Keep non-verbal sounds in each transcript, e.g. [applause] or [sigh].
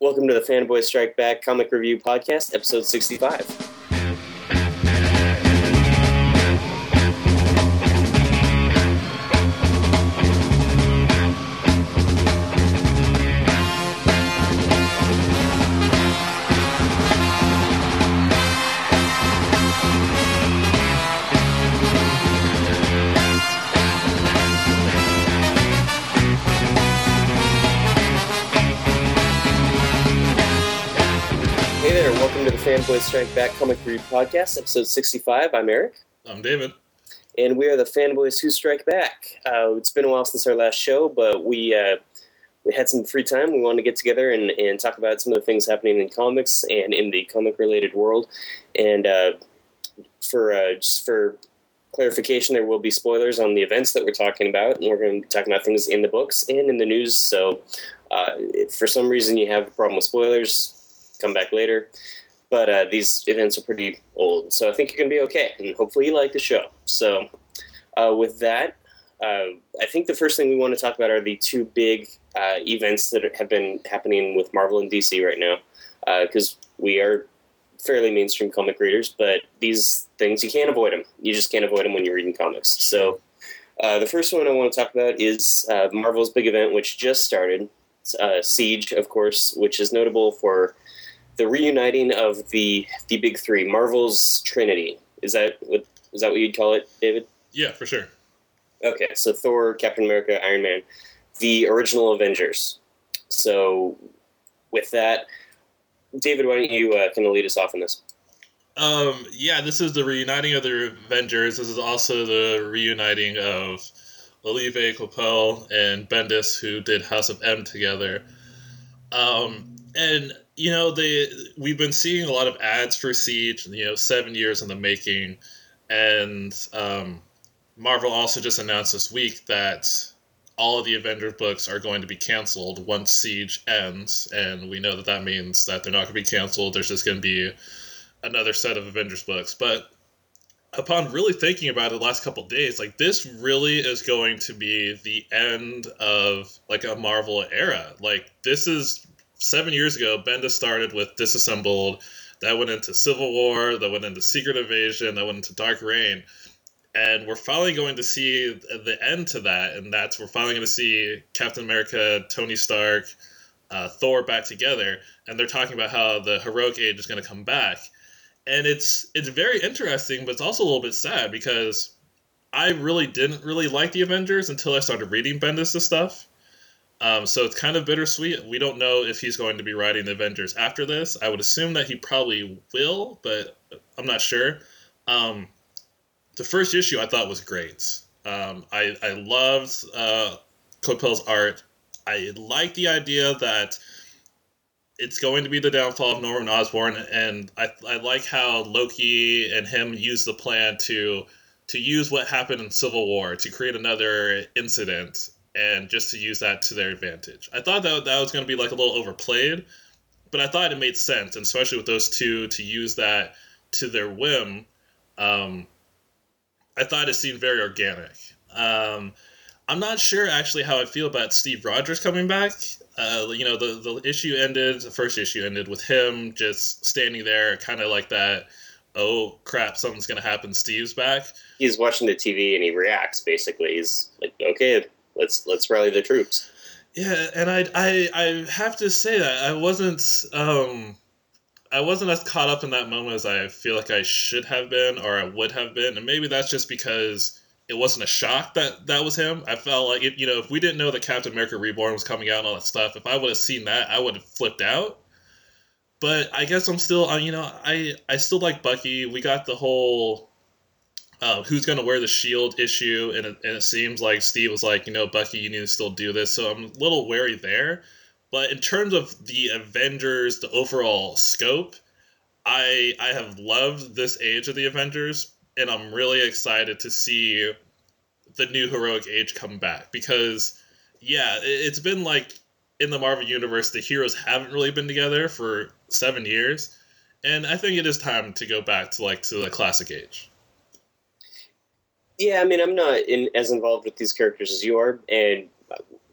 Welcome to the Fanboy Strike Back Comic Review Podcast, episode 65. Strike Back Comic Review Podcast, episode 65. I'm Eric, I'm David. and we are the Fanboys Who Strike Back. Uh, it's been a while since our last show, but we uh, we had some free time. We wanted to get together and, and talk about some of the things happening in comics and in the comic related world. And uh, for uh, just for clarification, there will be spoilers on the events that we're talking about, and we're going to be talking about things in the books and in the news. So, uh, if for some reason you have a problem with spoilers, come back later. But uh, these events are pretty old, so I think you're going to be okay, and hopefully you like the show. So, uh, with that, uh, I think the first thing we want to talk about are the two big uh, events that have been happening with Marvel and DC right now, because we are fairly mainstream comic readers, but these things you can't avoid them. You just can't avoid them when you're reading comics. So, uh, the first one I want to talk about is uh, Marvel's big event, which just started. Uh, Siege, of course, which is notable for the reuniting of the the big three, Marvel's Trinity. Is that what is that what you'd call it, David? Yeah, for sure. Okay, so Thor, Captain America, Iron Man, the original Avengers. So, with that, David, why don't you uh, kind of lead us off in this? Um, yeah, this is the reuniting of the Avengers. This is also the reuniting of Olivier Coipel and Bendis, who did House of M together. Um, and you know, they we've been seeing a lot of ads for Siege. You know, seven years in the making, and um, Marvel also just announced this week that all of the Avengers books are going to be canceled once Siege ends, and we know that that means that they're not going to be canceled. There's just going to be another set of Avengers books. But upon really thinking about it the last couple days, like this really is going to be the end of like a Marvel era. Like this is seven years ago, Bendis started with Disassembled. That went into Civil War. That went into Secret Invasion. That went into Dark Reign and we're finally going to see the end to that and that's we're finally going to see captain america tony stark uh, thor back together and they're talking about how the heroic age is going to come back and it's it's very interesting but it's also a little bit sad because i really didn't really like the avengers until i started reading bendis' stuff um, so it's kind of bittersweet we don't know if he's going to be writing the avengers after this i would assume that he probably will but i'm not sure um, the first issue I thought was great. Um, I I loved uh, Coipel's art. I like the idea that it's going to be the downfall of Norman Osborn, and I, I like how Loki and him use the plan to to use what happened in Civil War to create another incident and just to use that to their advantage. I thought that that was going to be like a little overplayed, but I thought it made sense, and especially with those two to use that to their whim. Um, I thought it seemed very organic. Um, I'm not sure actually how I feel about Steve Rogers coming back. Uh, you know, the the issue ended, the first issue ended with him just standing there, kind of like that. Oh crap! Something's gonna happen. Steve's back. He's watching the TV and he reacts. Basically, he's like, "Okay, let's let's rally the troops." Yeah, and I I I have to say that I wasn't um I wasn't as caught up in that moment as I feel like I should have been or I would have been, and maybe that's just because it wasn't a shock that that was him. I felt like you know, if we didn't know that Captain America Reborn was coming out and all that stuff, if I would have seen that, I would have flipped out. But I guess I'm still, you know, I I still like Bucky. We got the whole uh, who's gonna wear the shield issue, and it, and it seems like Steve was like, you know, Bucky, you need to still do this. So I'm a little wary there. But in terms of the Avengers, the overall scope, I I have loved this age of the Avengers, and I'm really excited to see the new heroic age come back because yeah, it's been like in the Marvel universe the heroes haven't really been together for 7 years, and I think it is time to go back to like to the classic age. Yeah, I mean, I'm not in, as involved with these characters as you are, and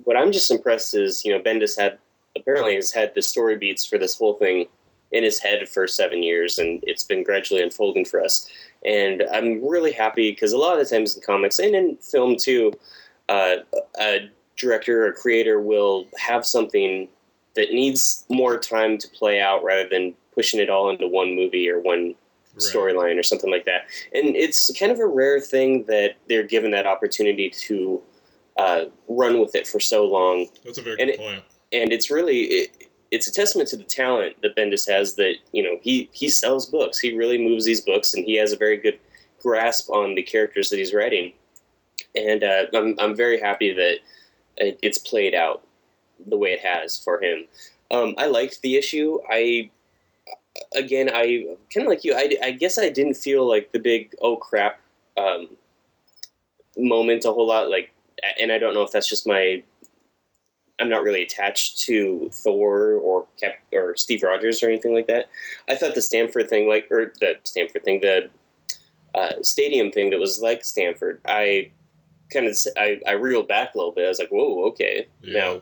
what I'm just impressed is, you know, Bendis had apparently has had the story beats for this whole thing in his head for seven years, and it's been gradually unfolding for us. And I'm really happy because a lot of the times in comics and in film too, uh, a director or creator will have something that needs more time to play out rather than pushing it all into one movie or one. Storyline or something like that. And it's kind of a rare thing that they're given that opportunity to uh, run with it for so long. That's a very and good it, point. And it's really it, it's a testament to the talent that Bendis has. That you know he he sells books. He really moves these books, and he has a very good grasp on the characters that he's writing. And uh, I'm I'm very happy that it, it's played out the way it has for him. Um, I liked the issue. I again, I kind of like you. I, I guess I didn't feel like the big oh crap um, moment a whole lot. Like, and I don't know if that's just my. I'm not really attached to Thor or Cap or Steve Rogers or anything like that. I thought the Stamford thing, like or the Stamford thing, the uh, stadium thing that was like Stamford, I kind of I, I reeled back a little bit. I was like, whoa, okay, yeah. now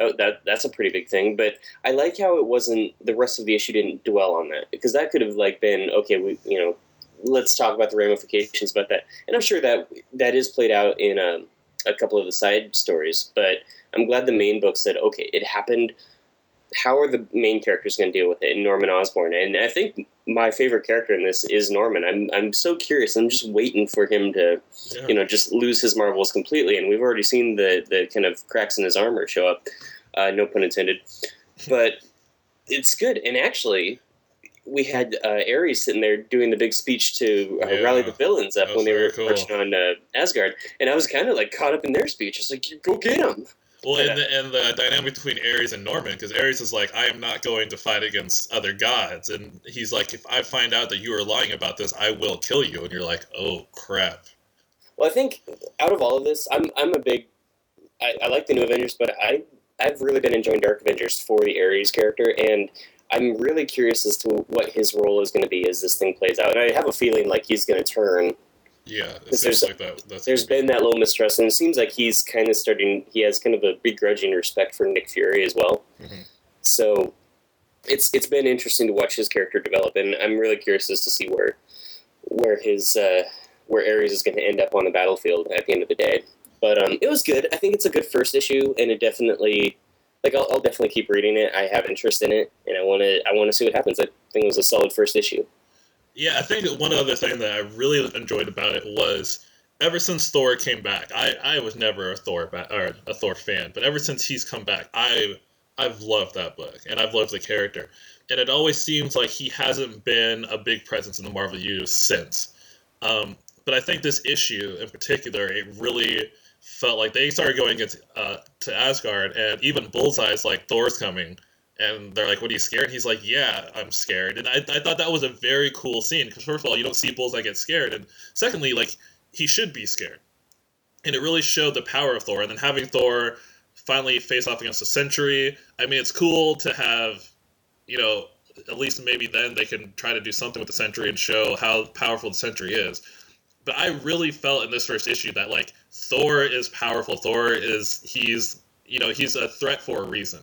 oh, that that's a pretty big thing. But I like how it wasn't the rest of the issue didn't dwell on that because that could have like been okay. We you know let's talk about the ramifications about that, and I'm sure that that is played out in a, um, a couple of the side stories. But I'm glad the main book said okay, it happened how are the main characters going to deal with it? Norman Osborn, and I think my favorite character in this is Norman. I'm I'm so curious. I'm just waiting for him to, yeah. you know, just lose his marbles completely. And we've already seen the the kind of cracks in his armor show up. Uh, no pun intended. But it's good. And actually, we had uh, Ares sitting there doing the big speech to uh, yeah, rally the villains up when they were cool. marching on uh, Asgard, and I was kind of like caught up in their speech. It's like, go get them. Well, and the, and the dynamic between Ares and Norman, because Ares is like, I am not going to fight against other gods, and he's like, if I find out that you are lying about this, I will kill you. And you're like, oh crap. Well, I think out of all of this, I'm I'm a big, I, I like the new Avengers, but I I've really been enjoying Dark Avengers for the Ares character, and I'm really curious as to what his role is going to be as this thing plays out. And I have a feeling like he's going to turn yeah, it seems like that. That's there's been that little mistrust, and it seems like he's kind of starting. He has kind of a begrudging respect for Nick Fury as well. Mm-hmm. So it's it's been interesting to watch his character develop, and I'm really curious as to see where where his uh, where Ares is going to end up on the battlefield at the end of the day. But um, it was good. I think it's a good first issue, and it definitely like I'll, I'll definitely keep reading it. I have interest in it, and I want to I want to see what happens. I think it was a solid first issue. Yeah, I think one other thing that I really enjoyed about it was ever since Thor came back, I, I was never a Thor ba- or a Thor fan, but ever since he's come back, I I've loved that book and I've loved the character. And it always seems like he hasn't been a big presence in the Marvel universe since. Um, but I think this issue in particular, it really felt like they started going against uh, to Asgard, and even Bullseye's like Thor's coming, and they're like, "What are you scared?" He's like, "Yeah, I'm scared." And I, I thought that was a very cool scene because first of all, you don't see Bullseye get scared, and secondly, like he should be scared, and it really showed the power of Thor. And then having Thor finally face off against a Sentry, I mean, it's cool to have, you know, at least maybe then they can try to do something with the Sentry and show how powerful the Sentry is. But I really felt in this first issue that like Thor is powerful. Thor is he's you know he's a threat for a reason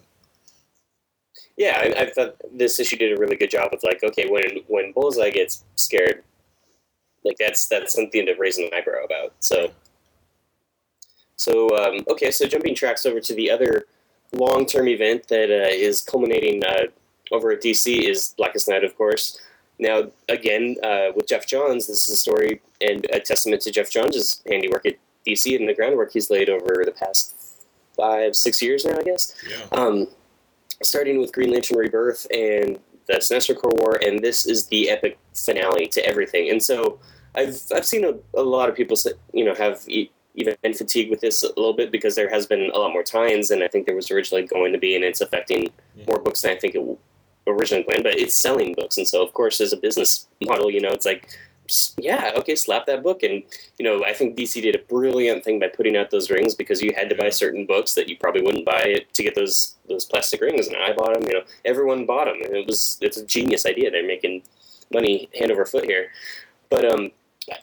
yeah, I, I, thought this issue did a really good job of like, okay, when when Bullseye gets scared, like that's that's something to raise an eyebrow about. So, so um, okay, so jumping tracks over to the other long term event that uh, is culminating uh, over at DC is Blackest Night, of course. Now, again, uh, with Geoff Johns, this is a story and a testament to Geoff Johns' handiwork at DC and the groundwork he's laid over the past five, six years now, I guess. Yeah. Um, starting with Green Lantern Rebirth and the Sinestro Corps War, and this is the epic finale to everything. And so I've I've seen a, a lot of people say, you know have even been fatigued with this a little bit because there has been a lot more tie-ins than I think there was originally going to be, and it's affecting more books than I think it originally planned. But it's selling books, and so of course, as a business model, you know, it's like yeah, okay, slap that book. And, you know, I think DC did a brilliant thing by putting out those rings because you had to buy certain books that you probably wouldn't buy to get those those plastic rings. And I bought them, you know, everyone bought them. And it was, it's a genius idea. They're making money hand over foot here. But um,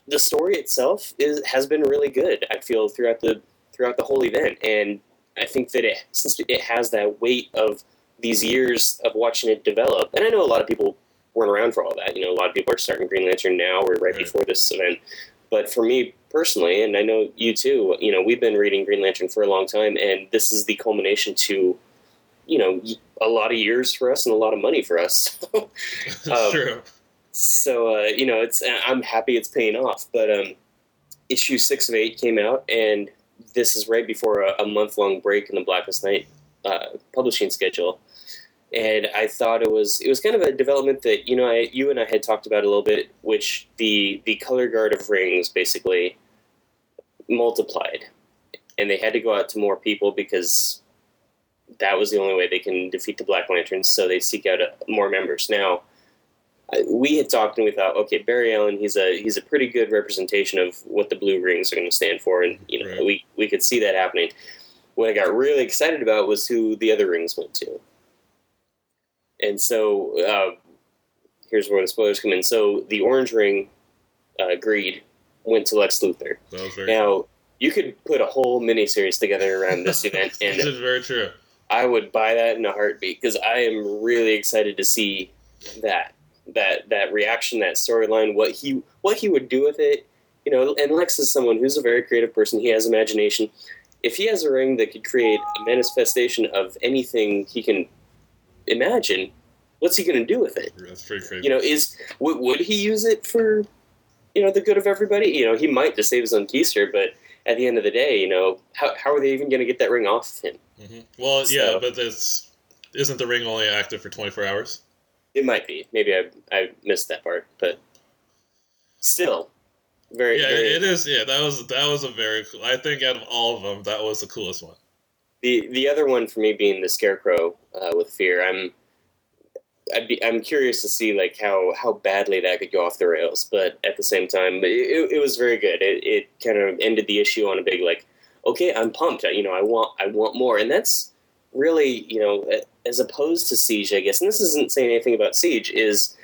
the story itself is has been really good, I feel, throughout the throughout the whole event. And I think that it, since it has that weight of these years of watching it develop, and I know a lot of people weren't around for all that. You know, a lot of people are starting Green Lantern now or right, Right. before this event. But for me personally, and I know you too, you know, we've been reading Green Lantern for a long time, and this is the culmination to, you know, a lot of years for us and a lot of money for us. [laughs] Um, True. so uh, you know, it's I'm happy it's paying off. But um, issue six of eight came out, and this is right before a, a month long break in the Blackest Night uh, publishing schedule. And I thought it was it was kind of a development that you know I, you and I had talked about a little bit, which the the color guard of rings basically multiplied, and they had to go out to more people because that was the only way they can defeat the Black Lanterns. So they seek out uh, more members now we had talked and we thought, okay, Barry Allen, he's a he's a pretty good representation of what the blue rings are going to stand for, and you know Right. we we could see that happening. What I got really excited about was who the other rings went to, and so uh, here's where the spoilers come in. So the orange ring, uh, Greed, went to Lex Luthor. That was very Now you could put a whole miniseries together around this [laughs] event, and This is very true. I would buy that in a heartbeat because I am really excited to see that that that reaction, that storyline, what he what he would do with it. You know, and Lex is someone who's a very creative person. He has imagination. If he has a ring that could create a manifestation of anything he can imagine, what's he going to do with it? That's pretty crazy. You know, is would, would he use it for you know the good of everybody? You know, he might to save his own keister, but at the end of the day, you know, how how are they even going to get that ring off him? hmm Well, yeah, but this isn't the ring only active for 24 hours? It might be. Maybe I I missed that part, but still, very Yeah, very. it is. Yeah, that was that was a very cool. I think out of all of them, that was the coolest one. The the other one for me being the scarecrow uh, with fear. I'm I'd be I'm curious to see like how how badly that could go off the rails, but at the same time, it, it, was very good. It it kind of ended the issue on a big like, okay, I'm pumped. You know, I want I want more, and that's really you know as opposed to Siege, I guess. And this isn't saying anything about Siege. Is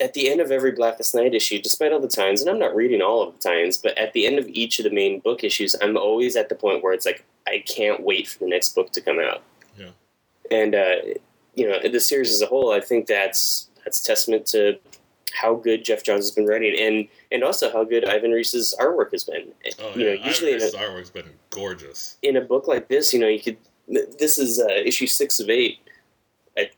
at the end of every Blackest Night issue, despite all the times, and I'm not reading all of the times, but at the end of each of the main book issues, I'm always at the point where it's like I can't wait for the next book to come out. Yeah. And uh, you know, the series as a whole, I think that's that's testament to how good Geoff Johns has been writing, and and also how good Ivan Reis's artwork has been. Oh you yeah, know, usually in a, artwork's been gorgeous. in a book like this, you know, you could. This is uh, issue six of eight. I,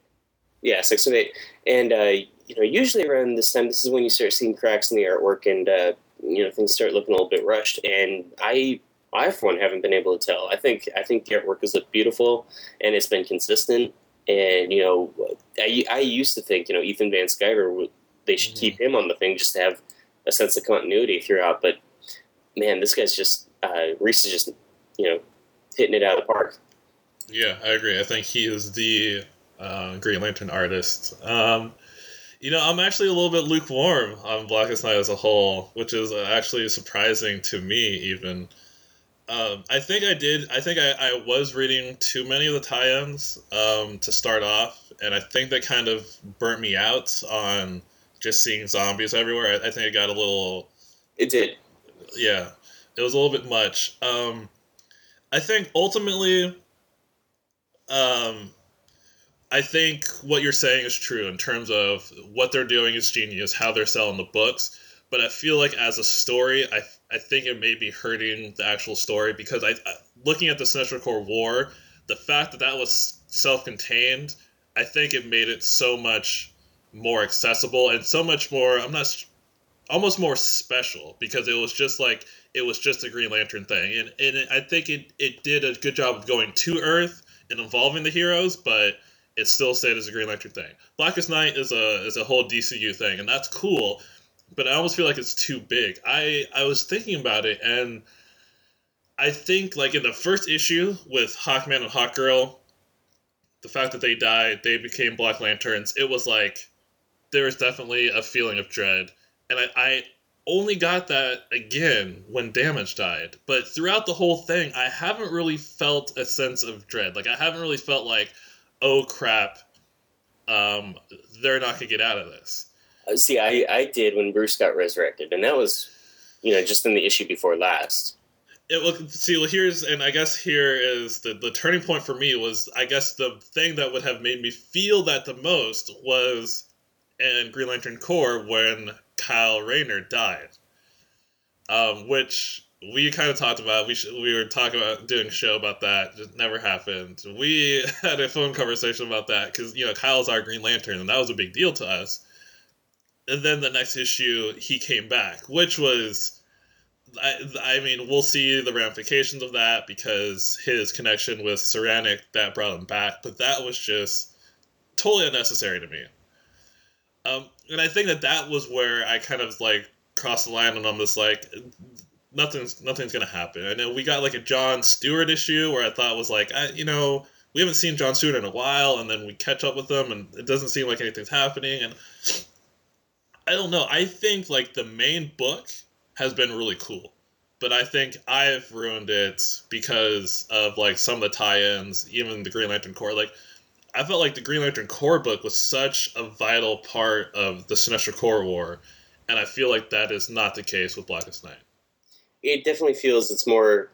yeah, six of eight, and uh, you know, usually around this time, this is when you start seeing cracks in the artwork, and uh, you know, things start looking a little bit rushed. And I, I for one, haven't been able to tell. I think I think the artwork has looked beautiful, and it's been consistent. And you know, I, I used to think you know Ethan Van Sciver they should Mhm. keep him on the thing just to have a sense of continuity throughout. But man, this guy's just uh, Reis is just you know hitting it out of the park. Yeah, I agree. I think he is the uh, Green Lantern artist. Um, you know, I'm actually a little bit lukewarm on Blackest Night as a whole, which is uh, actually surprising to me. Even um, I think I did. I think I, I was reading too many of the tie-ins um, to start off, and I think that kind of burnt me out on just seeing zombies everywhere. I, I think I got a little It did. yeah, it was a little bit much. Um, I think ultimately, um, I think what you're saying is true in terms of what they're doing is genius, how they're selling the books. But I feel like as a story, I I think it may be hurting the actual story because I, I looking at the Sinestro Corps War, the fact that that was self-contained, I think it made it so much more accessible and so much more. I'm not almost more special because it was just like it was just a Green Lantern thing, and and it, I think it it did a good job of going to Earth and involving the heroes, but it still stayed as a Green Lantern thing. Blackest Night is a is a whole DCU thing, and that's cool, but I almost feel like it's too big. I I was thinking about it, and I think like in the first issue with Hawkman and Hawkgirl, the fact that they died, they became Black Lanterns. It was like there was definitely a feeling of dread, and I, I only got that again when Damage died. But throughout the whole thing, I haven't really felt a sense of dread. Like I haven't really felt like, oh crap, um, they're not gonna get out of this. Uh, See, I, I did when Bruce got resurrected, and that was, you know, just in the issue before last. it will see. Well, here's and I guess here is the the turning point for me was I guess the thing that would have made me feel that the most was in Green Lantern Corps when Kyle Rayner died, um, which we kind of talked about. We sh- we were talking about doing a show about that. It never happened. We [laughs] had a phone conversation about that because you know Kyle's our Green Lantern, and that was a big deal to us. And then the next issue, he came back, which was, I, I mean, we'll see the ramifications of that because his connection with Soranik that brought him back, but that was just totally unnecessary to me. Um, and I think that that was where I kind of like crossed the line and I'm just like, nothing's nothing's gonna happen. I know we got like a John Stewart issue where I thought was like, I, you know, we haven't seen John Stewart in a while, and then we catch up with them, and it doesn't seem like anything's happening. And I don't know. I think like the main book has been really cool, but I think I've ruined it because of like some of the tie-ins, even the Green Lantern Corps. Like I felt like the Green Lantern Corps book was such a vital part of the Sinestro Corps War, and I feel like that is not the case with Blackest Night it definitely feels it's more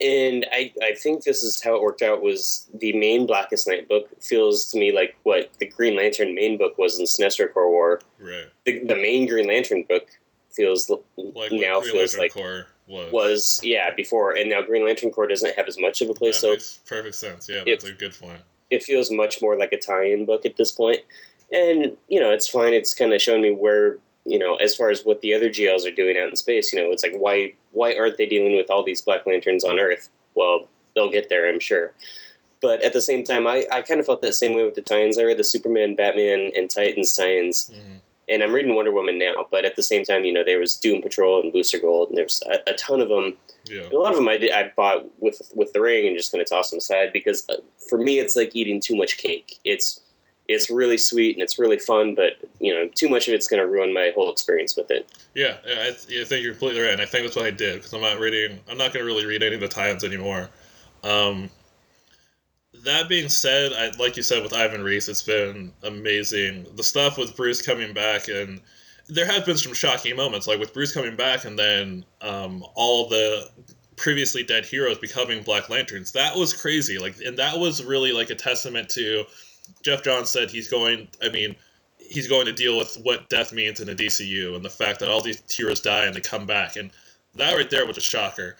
and I, I think this is how it worked out was the main blackest night book feels to me like what the green lantern main book was in sinestro corps war. Right. The, the main green lantern book feels like now feels lantern like Corps was. was yeah before. And now green lantern corps doesn't have as much of a place that so makes perfect sense. Yeah that's a good point. it feels much more like a tie-in book at this point. And you know it's fine. It's kind of showing me where you know, as far as what the other GLs are doing out in space, you know, it's like why why aren't they dealing with all these Black Lanterns on Earth? Well, they'll get there, I'm sure. But at the same time, I, I kind of felt that same way with the tie-ins. I read the Superman, Batman, and Titans tie-ins, Mhm. and I'm reading Wonder Woman now. But at the same time, you know, there was Doom Patrol and Booster Gold, and there's a, a ton of them. yeah A lot of them I, did, I bought with with the ring and just going to toss them aside because uh, for me, it's like eating too much cake. It's it's really sweet and it's really fun, but you know, too much of it's going to ruin my whole experience with it. Yeah, I, I think you're completely right, and I think that's what I did because I'm not reading. I'm not going to really read any of the tie-ins anymore. Um, that being said, I like you said with Ivan Reis, it's been amazing. The stuff with Bruce coming back, and there have been some shocking moments, like with Bruce coming back, and then um, all the previously dead heroes becoming Black Lanterns. That was crazy. Like, and that was really like a testament to Geoff Johns said he's going. I mean he's going to deal with what death means in the DCU and the fact that all these heroes die and they come back. And that right there was a shocker.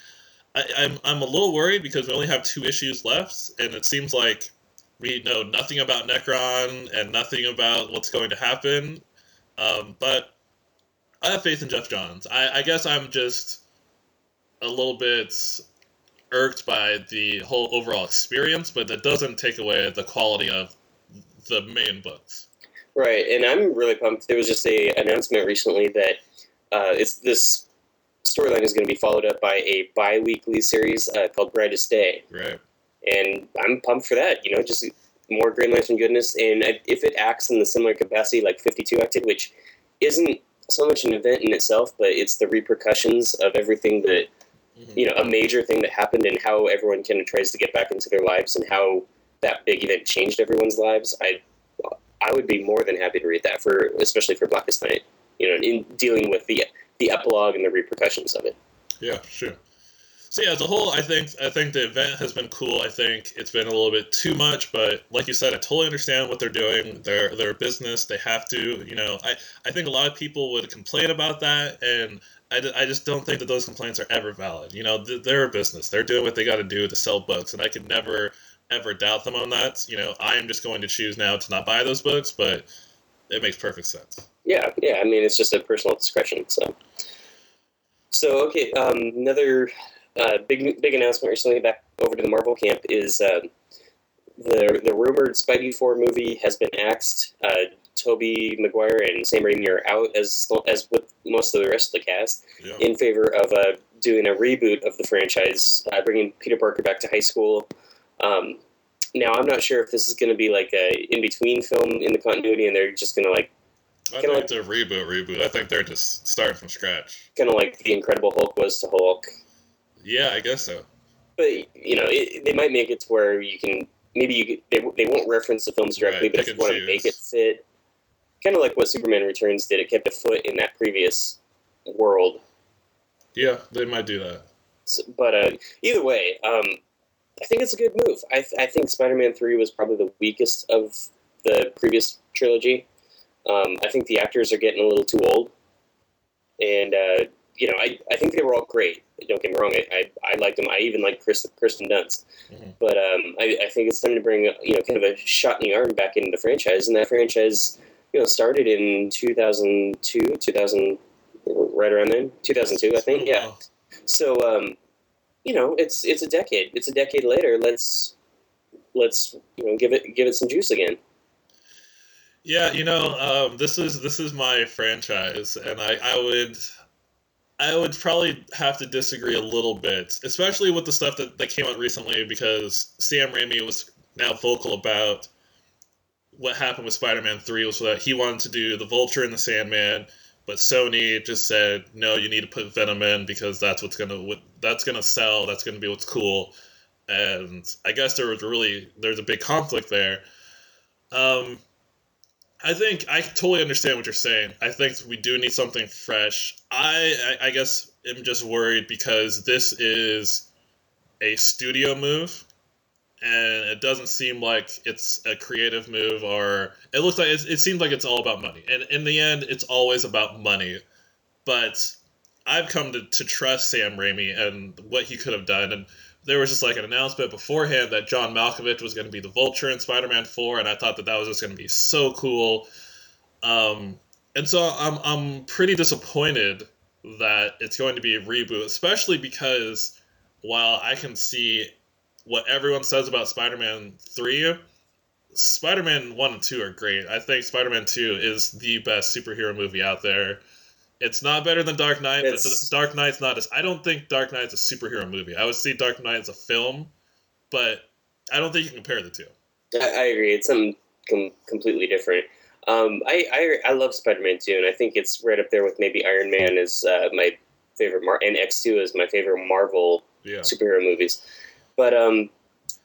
I, I'm, I'm a little worried because we only have two issues left, and it seems like we know nothing about Nekron and nothing about what's going to happen. Um, but I have faith in Geoff Johns. I, I guess I'm just a little bit irked by the whole overall experience, but that doesn't take away the quality of the main books. Right, and I'm really pumped. There was just a announcement recently that uh, it's this storyline is going to be followed up by a bi-weekly series uh, called Brightest Day, Right. and I'm pumped for that. You know, just more Green Lantern goodness, and if it acts in the similar capacity like 52 acted, which isn't so much an event in itself, but it's the repercussions of everything that Mhm. you know a major thing that happened and how everyone kind of tries to get back into their lives and how that big event changed everyone's lives. I I would be more than happy to read that for especially for Blackest Night. You know, in dealing with the the epilogue and the repercussions of it. Yeah, sure. So yeah, as a whole, I think I think the event has been cool. I think it's been a little bit too much, but like you said, I totally understand what they're doing. They're a business. They have to, you know. I I think a lot of people would complain about that, and I, just don't think that those complaints are ever valid. You know, they're a business. They're doing what they got to do to sell books, and I could never ever doubt them on that. You know, I am just going to choose now to not buy those books, but it makes perfect sense. Yeah, yeah. I mean, it's just a personal discretion. So, so okay. Um, another uh, big big announcement recently back over to the Marvel camp is uh, the the rumored Spidey four movie has been axed. Uh, Tobey Maguire and Sam Raimi are out as as with most of the rest of the cast Yeah. in favor of uh, doing a reboot of the franchise, uh, bringing Peter Parker back to high school. Um, now, I'm not sure if this is going to be like a in between film in the continuity, and they're just going to like I think it's a reboot. Reboot. I think they're just starting from scratch. kind of like the Incredible Hulk was to Hulk. Yeah, I guess so. But you know, it, they might make it to where you can maybe you they they won't reference the films directly, Right, but if you want to make it fit, kind of like what Superman Returns did, it kept a foot in that previous world. Yeah, they might do that. So, but uh, either way, um, I think it's a good move. I, th- I think Spider-Man Three was probably the weakest of the previous trilogy. Um, I think the actors are getting a little too old, and uh, you know, I, I think they were all great. Don't get me wrong, I, I, I liked them. I even like Chris, Kirsten Dunst. Mhm. But um, I, I think it's time to bring you know kind of a shot in the arm back into the franchise, and that franchise you know started in 2002, 2000, right around then, 2002, I think. Yeah. So um, you know, it's it's a decade. It's a decade later. Let's let's you know give it give it some juice again. Yeah, you know, um, this is this is my franchise, and I, I would I would probably have to disagree a little bit, especially with the stuff that, that came out recently, because Sam Raimi was now vocal about what happened with Spider-Man Three was that he wanted to do the Vulture and the Sandman, but Sony just said no, you need to put Venom in because that's what's gonna what, that's gonna sell, that's gonna be what's cool, and I guess there was really there's a big conflict there. Um, I think I totally understand what you're saying. I think we do need something fresh. I, I I guess am just worried because this is a studio move, and it doesn't seem like it's a creative move, or it looks like it's, it seems like it's all about money. And in the end, it's always about money. But I've come to, to trust Sam Raimi and what he could have done, and there was just like an announcement beforehand that John Malkovich was going to be the Vulture in Spider-Man 4, and I thought that that was just going to be so cool. Um, and so I'm I'm pretty disappointed that it's going to be a reboot, especially because while I can see what everyone says about Spider-Man 3, Spider-Man 1 and 2 are great. I think Spider-Man 2 is the best superhero movie out there. It's not better than Dark Knight, but Dark Knight's not as I don't think Dark Knight's a superhero movie. I would see Dark Knight as a film, but I don't think you can compare the two. I, agree. It's something com- completely different. Um, I, I I love Spider-Man 2, and I think it's right up there with maybe Iron Man is uh, my favorite, Mar- and X2 is my favorite Marvel Yeah. superhero movies. But um,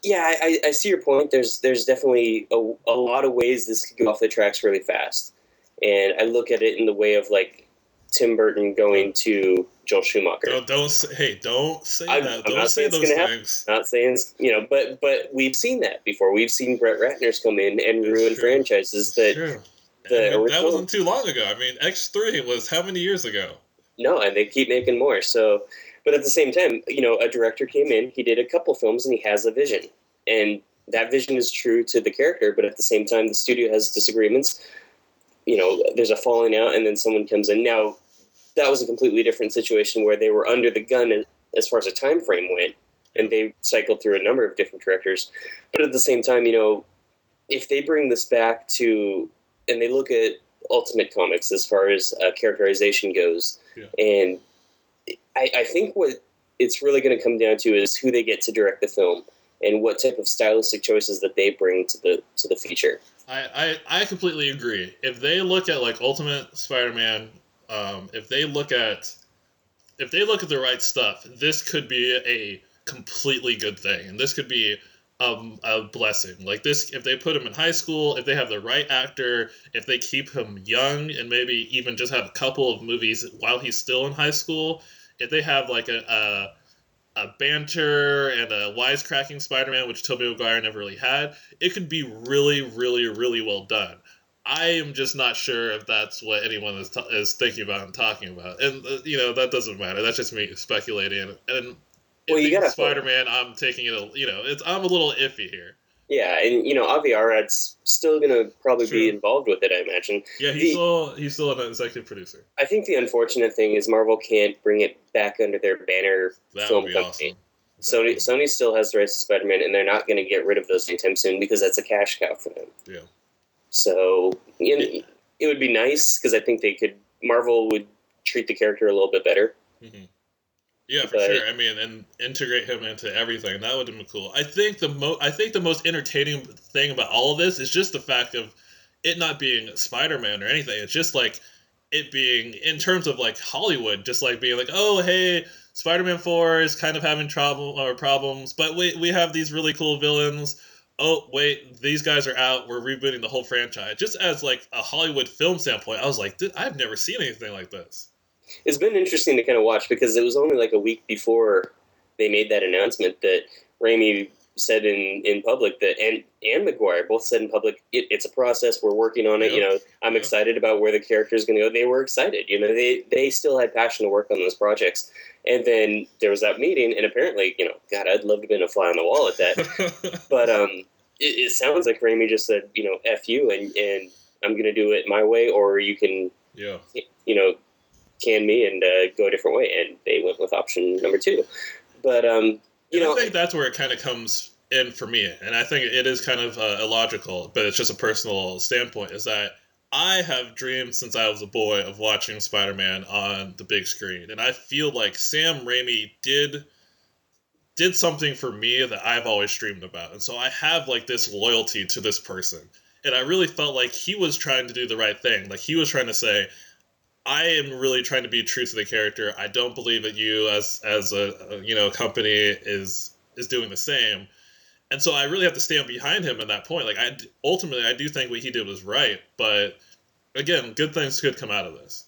yeah, I, I- I see your point. There's there's definitely a, a lot of ways this could go off the tracks really fast, and I look at it in the way of like Tim Burton going to Joel Schumacher. Don't, don't say, hey, don't say I'm- that. I'm don't not say those gonna happen. things. Not saying you know, but but we've seen that before. We've seen Brett Ratner's come in and It's ruin true. franchises that the I mean, that wasn't too long ago. I mean, X three was how many years ago? no, and they keep making more. So, but at the same time, you know, a director came in, he did a couple films, and he has a vision, and that vision is true to the character. But at the same time, the studio has disagreements. You know, there's a falling out, and then someone comes in. Now, that was a completely different situation where they were under the gun as- far as a time frame went, and they cycled through a number of different directors. But at the same time, you know, if they bring this back to and they look at Ultimate Comics as far as uh, characterization goes, Yeah. and I, I think what it's really going to come down to is who they get to direct the film and what type of stylistic choices that they bring to the to the feature. I, I, I completely agree. If they look at like Ultimate Spider-Man, um, if they look at if they look at the right stuff, this could be a completely good thing, and this could be um, a blessing. Like this, if they put him in high school, if they have the right actor, if they keep him young, and maybe even just have a couple of movies while he's still in high school, if they have like a, a a banter and a wisecracking Spider-Man, which Tobey Maguire never really had, it could be really, really, really well done. I am just not sure if that's what anyone is, t- is thinking about and talking about, and uh, you know that doesn't matter. That's just me speculating. And Well, you gotta- it's Spider-Man, I'm taking it. A, you know, it's I'm a little iffy here. Yeah, and you know Avi Arad's still going to probably be involved with it. I imagine. Yeah, he's The- still he's still an executive producer. I think the unfortunate thing is Marvel can't bring it back under their banner That film company. awesome. Sony Sony still has the rights to Spider Man, and they're not going to get rid of those anytime soon because that's a cash cow for them. Yeah. So you know, it would be nice because I think they could Marvel would treat the character a little bit better. hmm Yeah, for But- sure. I mean, and integrate him into everything. That would have been cool. I think the mo I think the most entertaining thing about all of this is just the fact of it not being Spider-Man or anything. It's just like it being in terms of like Hollywood, just like being like, oh hey, Spider-Man Four is kind of having trouble or problems, but wait, we have these really cool villains. Oh wait, these guys are out. We're rebooting the whole franchise. Just as like a Hollywood film standpoint, I was like, "Dude, I've never seen anything like this. It's been interesting to kind of watch because it was only like a week before they made that announcement that Raimi said in, in public that and and Maguire both said in public it, it's a process. We're working on it. You know I'm excited about where the character is going to go. They were excited you know they they still had passion to work on those projects. And then there was that meeting and apparently you know God I'd love to have been a fly on the wall at that. [laughs] But um it, it sounds like Raimi just said you know f you and and I'm going to do it my way or you can yeah. you know, can me and uh, go a different way. And they went with option number two. But um, you And know, I think that's where it kind of comes in for me, and I think it is kind of uh, illogical, but it's just a personal standpoint. Is that I have dreamed since I was a boy of watching Spider-Man on the big screen, and I feel like Sam Raimi did did something for me that I've always dreamed about, and so I have like this loyalty to this person, and I really felt like he was trying to do the right thing, like he was trying to say. I am really trying to be true to the character. I don't believe that you, as as a, you know company, is is doing the same, and so I really have to stand behind him at that point. Like I ultimately, I do think what he did was right, but again, good things could come out of this.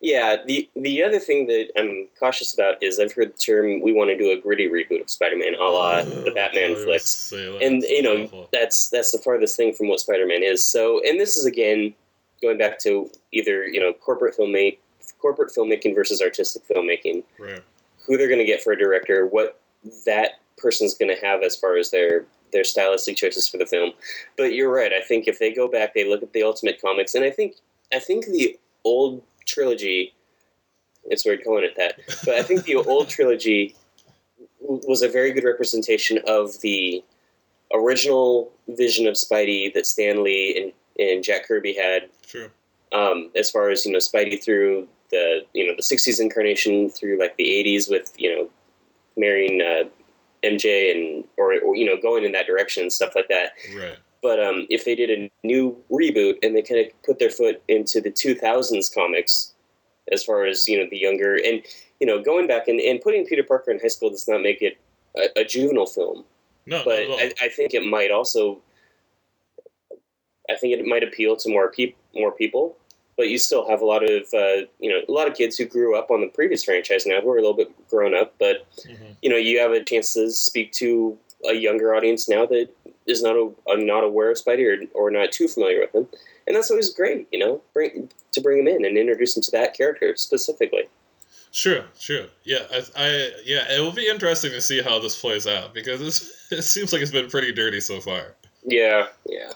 yeah. The the other thing that I'm cautious about is I've heard the term we want to do a gritty reboot of Spider-Man, a la oh, the Batman flicks. and you know Awful. that's that's the farthest thing from what Spider-Man is. So, and this is again going back to either you know corporate filmmake, corporate filmmaking versus artistic filmmaking. right, Who they're going to get for a director, what that person's going to have as far as their their stylistic choices for the film. But you're right. I think if they go back, they look at the Ultimate Comics, and I think I think the old trilogy. It's weird calling it that, [laughs] but I think the old trilogy was a very good representation of the original vision of Spidey that Stan Lee and, and Jack Kirby had true, um, as far as you know Spidey through the you know the '60s incarnation through like the '80s with you know marrying uh, MJ and or, or you know going in that direction and stuff like that. right, But um, if they did a new reboot and they kind of put their foot into the 2000s comics, as far as you know the younger and you know going back and, and putting Peter Parker in high school does not make it a, a juvenile film no, but at all. I, I think it might also I think it might appeal to more peop- more people but you still have a lot of uh, you know a lot of kids who grew up on the previous franchise now who are a little bit grown up but Mhm. you know you have a chance to speak to a younger audience now that is not a, not aware of Spidey or, or not too familiar with him and that's always great you know bring to bring him in and introduce him to that character specifically Sure, sure. Yeah, I, I yeah, it will be interesting to see how this plays out because it's, [laughs] it seems like it's been pretty dirty so far. yeah yeah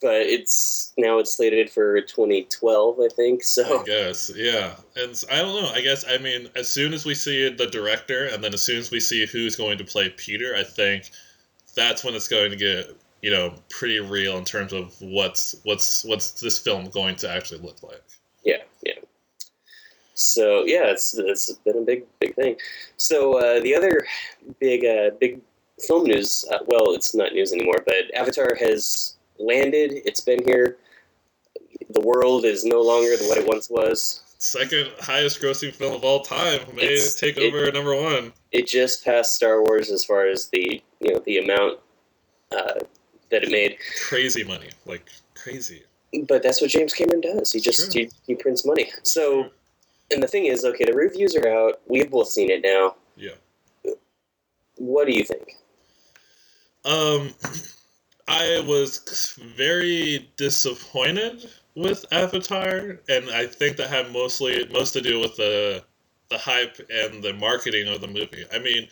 but it's now it's slated for 2012 I think so I guess, yeah. And i don't know. I guess I mean, as soon as we see the director, and then as soon as we see who's going to play Peter, I think that's when it's going to get you know pretty real in terms of what's what's what's this film going to actually look like. Yeah, yeah. So yeah, it's it's been a big big thing. So uh, the other big uh, big film news, uh, well, it's not news anymore, but Avatar has landed. It's been here. The world is no longer what it once was. Second highest grossing film of all time may It's- take it- over number one. It just passed Star Wars as far as the you know the amount uh, that it made. Crazy money, like crazy. But that's what James Cameron does. He just he, he prints money. So, and the thing is, okay, the reviews are out. We've both seen it now. Yeah. What do you think? Um, [clears throat] I was very disappointed with Avatar, and I think that had mostly most to do with the the hype and the marketing of the movie. I mean,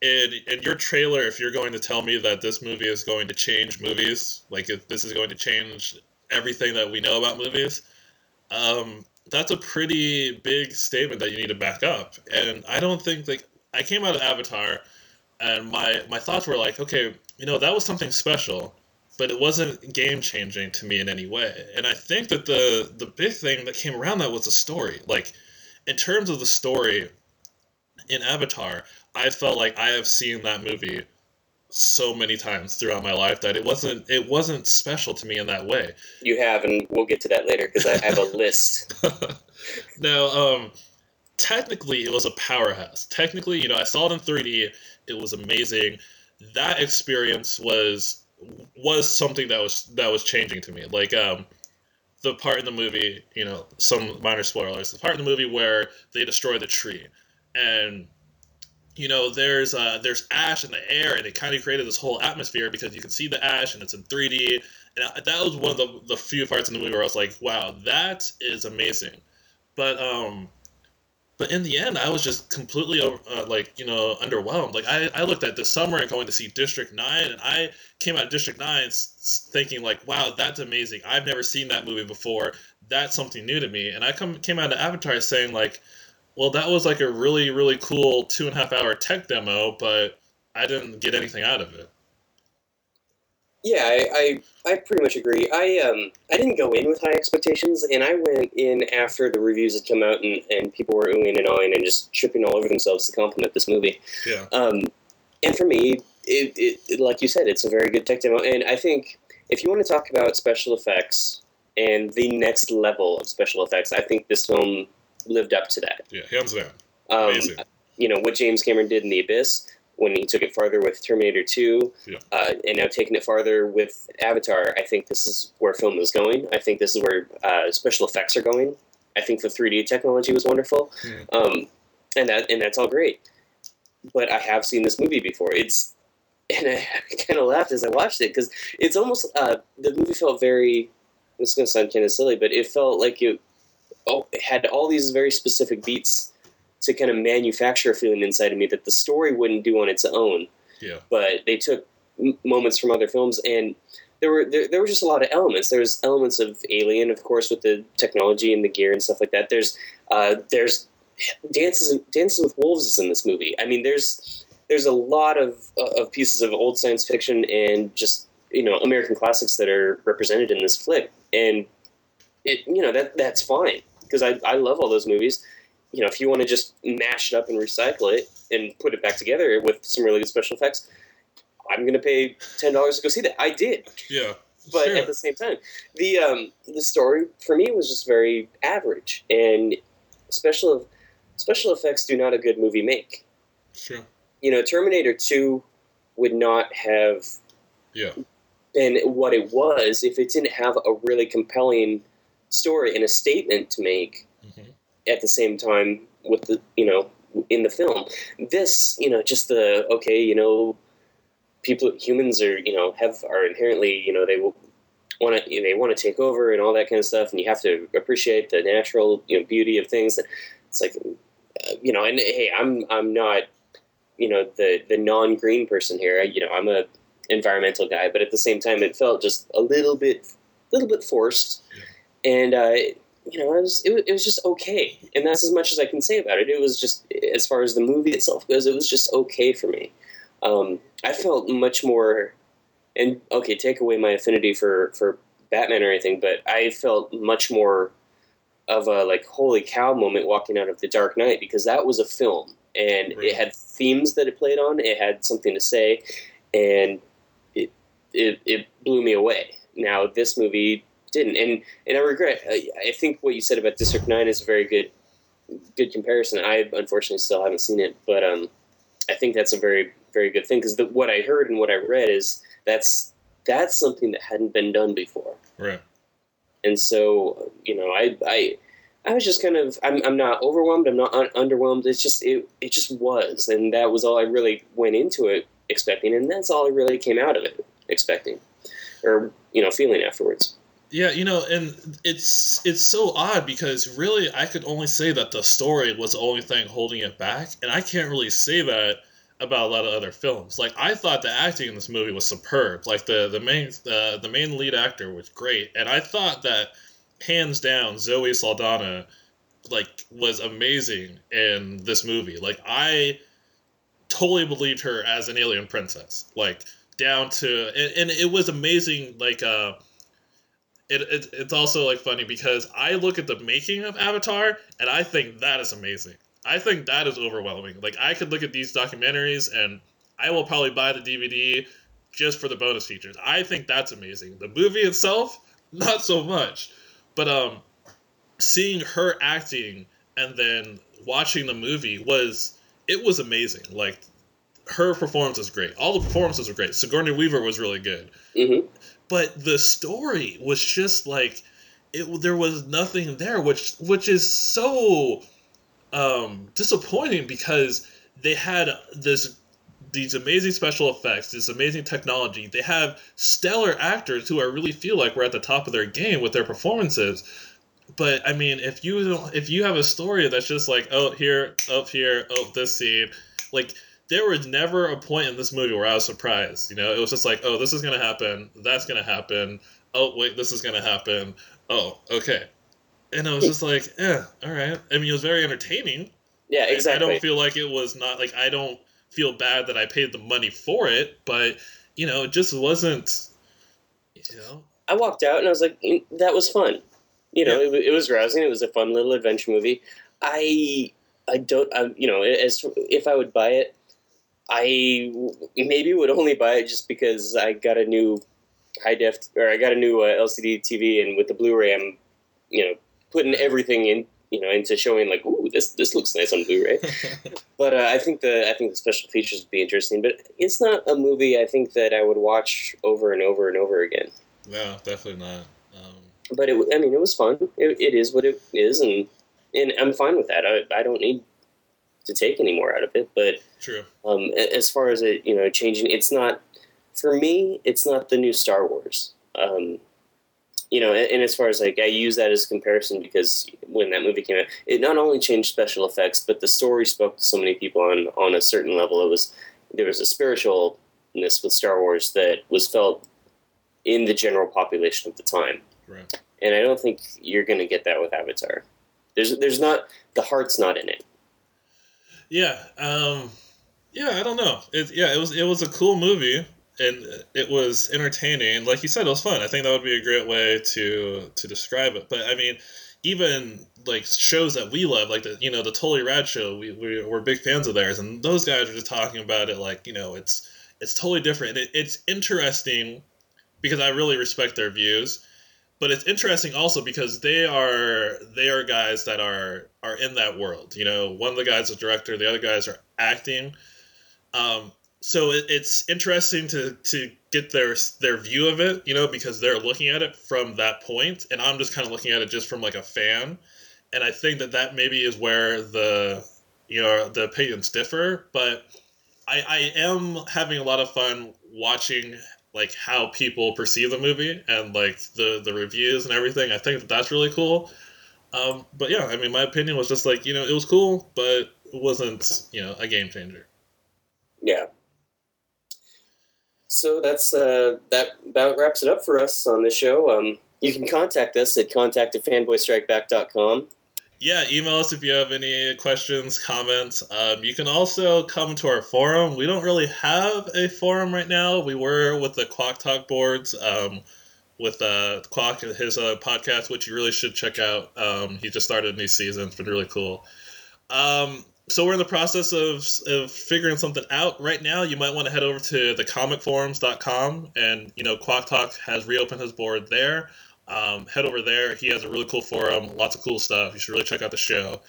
in in your trailer, if you're going to tell me that this movie is going to change movies, like if this is going to change everything that we know about movies, um, that's a pretty big statement that you need to back up. And I don't think like I came out of Avatar, and my my thoughts were like, okay, you know, that was something special, but it wasn't game changing to me in any way. And I think that the the big thing that came around that was the story. Like, in terms of the story in Avatar, I felt like I have seen that movie so many times throughout my life that it wasn't it wasn't special to me in that way. You have, and we'll get to that later because I have a [laughs] list. [laughs] now, um, technically, it was a powerhouse. Technically, you know, I saw it in 3D. It was amazing. That experience was was something that was that was changing to me. Like, um, the part in the movie, you know, some minor spoilers. The part in the movie where they destroy the tree, and you know, there's uh, there's ash in the air, and it kind of created this whole atmosphere because you can see the ash, and it's in 3D. And that was one of the, the few parts in the movie where I was like, wow, that is amazing. But um, but in the end, I was just completely uh, like you know underwhelmed. Like I, I looked at this summer and going to see District Nine, and I came out of District Nine thinking like, wow, that's amazing. I've never seen that movie before. That's something new to me. And I come came out of Avatar saying like, well, that was like a really really cool two and a half hour tech demo, but I didn't get anything out of it. Yeah, I, I, I pretty much agree. I um I didn't go in with high expectations, and I went in after the reviews had come out, and, and people were oohing and awing and just tripping all over themselves to compliment this movie. Yeah. Um, and for me, it, it, it like you said, it's a very good tech demo, and I think if you want to talk about special effects and the next level of special effects, I think this film lived up to that. Yeah, hands down. Um, Amazing. You know what James Cameron did in The Abyss when he took it farther with Terminator 2, yeah. uh, and now taking it farther with Avatar, I think this is where film is going. I think this is where uh, special effects are going. I think the 3D technology was wonderful, mm. um, and that and that's all great. But I have seen this movie before. It's [laughs] and I kind of laughed as I watched it because it's almost uh, the movie felt very. This is going to sound kind of silly, but it felt like it, oh, it had all these very specific beats to kind of manufacture a feeling inside of me that the story wouldn't do on its own. Yeah. But they took m- moments from other films, and there were there, there were just a lot of elements. There was elements of Alien, of course, with the technology and the gear and stuff like that. There's uh, there's dances dances with wolves is in this movie. I mean, there's there's a lot of of pieces of old science fiction and just you know American classics that are represented in this flick, and it you know that that's fine because I I love all those movies you know, if you want to just mash it up and recycle it and put it back together with some really good special effects, I'm going to pay ten dollars to go see that. I did. Yeah. But sure. at the same time, the um, the story for me was just very average, and special special effects do not a good movie make. Sure. You know, Terminator Two would not have yeah. been what it was if it didn't have a really compelling story and a statement to make at the same time with the you know in the film. This you know just the okay you know people humans are you know have are inherently you know they will want to they want to take over and all that kind of stuff and you have to appreciate the natural you know beauty of things. It's like uh, you know and hey I'm I'm not you know the the non green person here. You know I'm a environmental guy, but at the same time it felt just a little bit a little bit forced. And uh, you know, it was, it, it was just okay. And that's as much as I can say about it. It was just, as far as the movie itself goes, it was just okay for me. Um, I felt much more, and okay, take away my affinity for, for Batman or anything, but I felt much more of a like holy cow moment walking out of the Dark Knight because that was a film and right. it had themes that it played on. It had something to say, and it it, it blew me away. Now this movie didn't. And and I regret. I, I think what you said about District Nine is a very good good comparison. I unfortunately still haven't seen it, but um, I think that's a very very good thing because what I heard and what I read is that's that's something that hadn't been done before. Right. And so you know, I I. I was just kind of I'm, I'm not overwhelmed I'm not un- underwhelmed it's just it it just was and that was all I really went into it expecting and that's all I really came out of it expecting or you know feeling afterwards yeah, you know, and it's it's so odd because really I could only say that the story was the only thing holding it back, and I can't really say that about a lot of other films. Like I thought the acting in this movie was superb. Like the the main the, the main lead actor was great, and I thought that hands down Zoe Saldana like was amazing in this movie. Like I totally believed her as an alien princess. Like down to and, and it was amazing like uh it, it, it's also like funny because I look at the making of Avatar and I think that is amazing. I think that is overwhelming. Like I could look at these documentaries and I will probably buy the DVD just for the bonus features. I think that's amazing. The movie itself, [laughs] not so much. But um seeing her acting and then watching the movie was it was amazing. Like her performance was great. All the performances were great. Sigourney Weaver was really good. Mm-hmm but the story was just like it there was nothing there which which is so um disappointing because they had this these amazing special effects, this amazing technology. They have stellar actors who I really feel like we're at the top of their game with their performances. But I mean, if you don't, if you have a story that's just like oh here, oh here, oh this scene, like there was never a point in this movie where I was surprised. You know, it was just like oh this is gonna happen, that's gonna happen. Oh wait, this is gonna happen. Oh okay, and I was just like yeah, all right. I mean, it was very entertaining. Yeah, exactly. I don't feel like it was not like I don't feel bad that I paid the money for it, but you know, it just wasn't. You know, I walked out and I was like, mm, that was fun. You know, yeah. it, it was rousing. It was a fun little adventure movie. I I don't, I, you know, as if I would buy it, I maybe would only buy it just because I got a new high def or I got a new uh, LCD TV, and with the Blu-ray, I'm, you know, putting everything in you know, into showing like, ooh, this this looks nice on Blu-ray. [laughs] but uh, I think the I think the special features would be interesting. But it's not a movie I think that I would watch over and over and over again. No, definitely not. Um... But it, I mean, it was fun. It, it is what it is, and and I'm fine with that. I, I don't need to take any more out of it. But true. Um, as far as it, you know, changing, it's not for me. It's not the new Star Wars. Um, you know, and, as far as like I use that as a comparison because when that movie came out, it not only changed special effects, but the story spoke to so many people on on a certain level. It was there was a spiritualness with Star Wars that was felt in the general population of the time. Right. And I don't think you're going to get that with Avatar. There's there's not the heart's not in it. Yeah. Um yeah, I don't know. It, yeah, it was it was a cool movie and it was entertaining. Like you said, it was fun. I think that would be a great way to to describe it. But I mean, even like shows that we love, like the you know the Totally Rad show, we, we we're big fans of theirs, and those guys are just talking about it like you know it's it's totally different. It, it's interesting because I really respect their views, but it's interesting also because they are they are guys that are are in that world. You know, one of the guys is a director, the other guys are acting. Um, so it, it's interesting to to get their their view of it, you know, because they're looking at it from that point, and I'm just kind of looking at it just from like a fan, and I think that that maybe is where the you know the opinions differ, but I I am having a lot of fun watching like how people perceive the movie and like the the reviews and everything. I think that that's really cool. Um, but yeah, I mean, my opinion was just like you know it was cool, but it wasn't you know a game changer. Yeah, so that's uh, that about wraps it up for us on the show. Um, you can contact us at contact at fanboystrikeback.com. Yeah, email us if you have any questions, comments. Um, you can also come to our forum. We don't really have a forum right now. We were with the Quack Talk boards um, with uh, Quack and his uh, podcast, which you really should check out. Um, he just started a new season. It's been really cool. Um, so we're in the process of, of figuring something out right now you might want to head over to thecomicforums.com and you know quack talk has reopened his board there um, head over there. He has a really cool forum lots of cool stuff. You should really check out the show.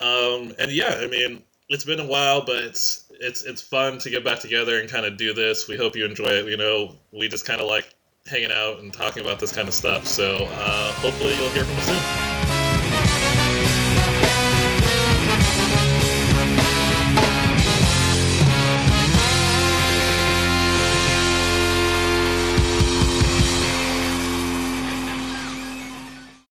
Um, and yeah i mean it's been a while but it's it's it's fun to get back together and kind of do this. We hope you enjoy it. You know we just kind of like hanging out and talking about this kind of stuff. So uh, hopefully you'll hear from us soon